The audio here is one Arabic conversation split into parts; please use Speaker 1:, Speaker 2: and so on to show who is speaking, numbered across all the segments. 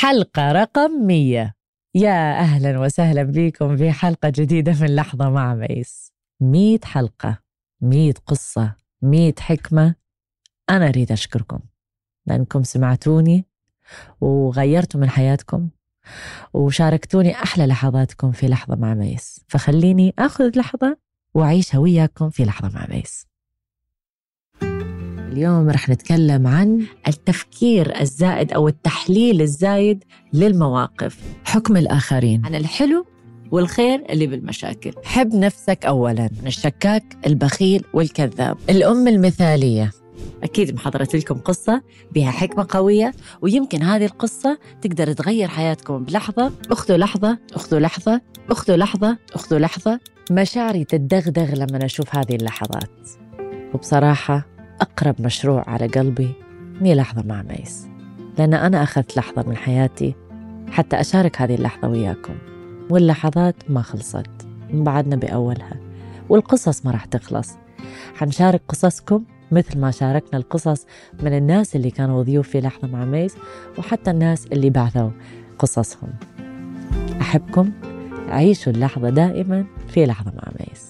Speaker 1: حلقة رقم 100 يا أهلا وسهلا بكم في حلقة جديدة من لحظة مع ميس. 100 حلقة 100 قصة 100 حكمة. أنا أريد أشكركم. لأنكم سمعتوني وغيرتوا من حياتكم وشاركتوني أحلى لحظاتكم في لحظة مع ميس. فخليني أخذ لحظة وأعيشها وياكم في لحظة مع ميس. اليوم رح نتكلم عن التفكير الزائد أو التحليل الزايد للمواقف. حكم الآخرين. عن الحلو والخير اللي بالمشاكل. حب نفسك أولا. الشكاك البخيل والكذاب. الأم المثالية. أكيد محضرت لكم قصة بها حكمة قوية ويمكن هذه القصة تقدر تغير حياتكم بلحظة. أخذوا لحظة أخذوا لحظة أخذوا لحظة أخذوا لحظة. مشاعري تدغدغ لما أشوف هذه اللحظات. وبصراحة أقرب مشروع على قلبي هي لحظة مع ميس. لأن أنا أخذت لحظة من حياتي حتى أشارك هذه اللحظة وياكم. واللحظات ما خلصت. بعدنا بأولها. والقصص ما راح تخلص. حنشارك قصصكم مثل ما شاركنا القصص من الناس اللي كانوا ضيوف في لحظة مع ميس وحتى الناس اللي بعثوا قصصهم. أحبكم. عيشوا اللحظة دائما في لحظة مع ميس.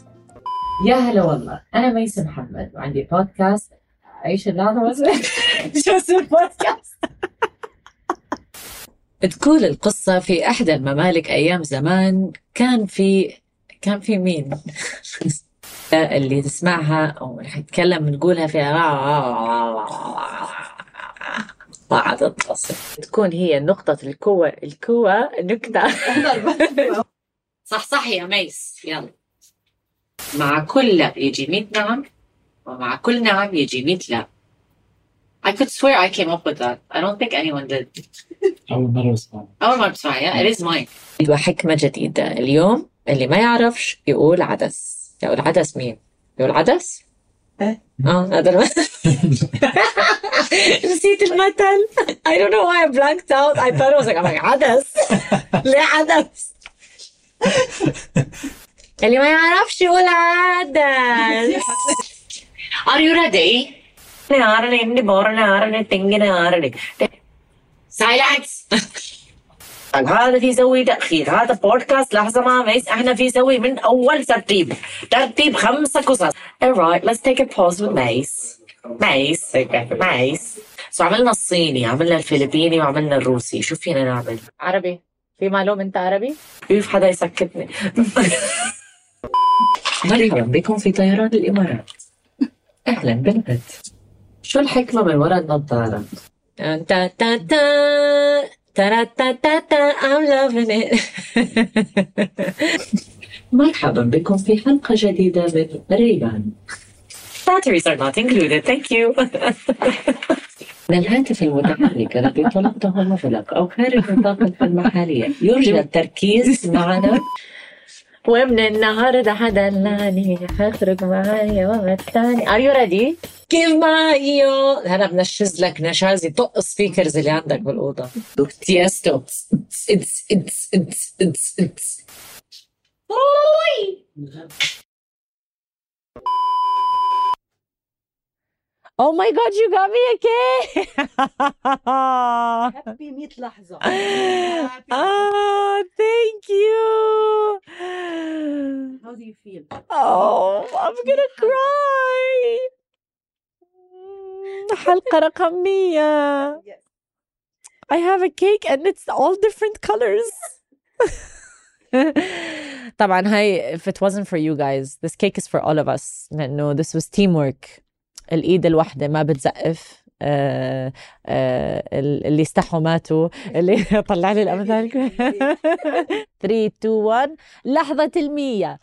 Speaker 1: يا هلا والله. أنا ميس محمد وعندي بودكاست عيش اللحظة بس شو اسم البودكاست تقول القصة في إحدى الممالك أيام زمان كان في كان في مين؟ اللي تسمعها أو نتكلم نقولها فيها ما تتصل تكون هي نقطة القوة القوة نكتة صح صح يا ميس. يلا. مع كل لا يجي 100 نعم ومع كل نعم يجي 100 لا I could swear I came up with that. I don't think anyone did.
Speaker 2: أول مرة بسمعها
Speaker 1: أول مرة بسمعها it is mine. وحكمة جديدة اليوم اللي ما يعرفش يقول عدس يقول عدس مين؟ يقول عدس؟
Speaker 3: إيه.
Speaker 1: آه هذا الم- نسيت المثل I don't know why I blanked out I thought it was like I'm like عدس ليه عدس؟ اللي ما يعرفش يقول عدس Are you ready? Silence. هذا في سوي تأخير هذا بودكاست لحظة مع ميس إحنا في سوي من أول ترتيب ترتيب خمسة قصص alright let's take a pause with ميس ميس ميس سو عملنا الصيني عملنا الفلبيني وعملنا الروسي شو فينا نعمل عربي في معلوم انت عربي كيف حدا يسكتني مرحبا بكم في طيران الإمارات. أهلا بالبت شو الحكمة من وراء النظارة؟ تا تا تا تا تا تا تا ام loving ات مرحبا بكم في حلقة جديدة من ريبان. Batteries are not included. Thank you. من الهاتف المتحرك الذي طلبته مغلق أو خارج نطاق الخدمة حاليا يرجى التركيز معنا. ومن النهاردة حدلاني هخرج معايا الثاني Are you ready? كيف معايا أنا بنشز لك نشازي طق سبيكرز اللي عندك بالأوضة. تيستو اتس اتس اتس اتس اتس Oh my god, you got me a cake!
Speaker 3: هابي 100 لحظة
Speaker 1: oh, thank you!
Speaker 3: How do you feel?
Speaker 1: Oh, I'm gonna cry! حلقة رقم 100
Speaker 3: Yes.
Speaker 1: I have a cake and it's all different colors. طبعا هاي if it wasn't for you guys this cake is for all of us لأنه this was teamwork الإيد الواحدة ما بتزقف آه آه اللي استحوا ماتوا اللي طلع لي الأمثال 3 2 1 لحظة المية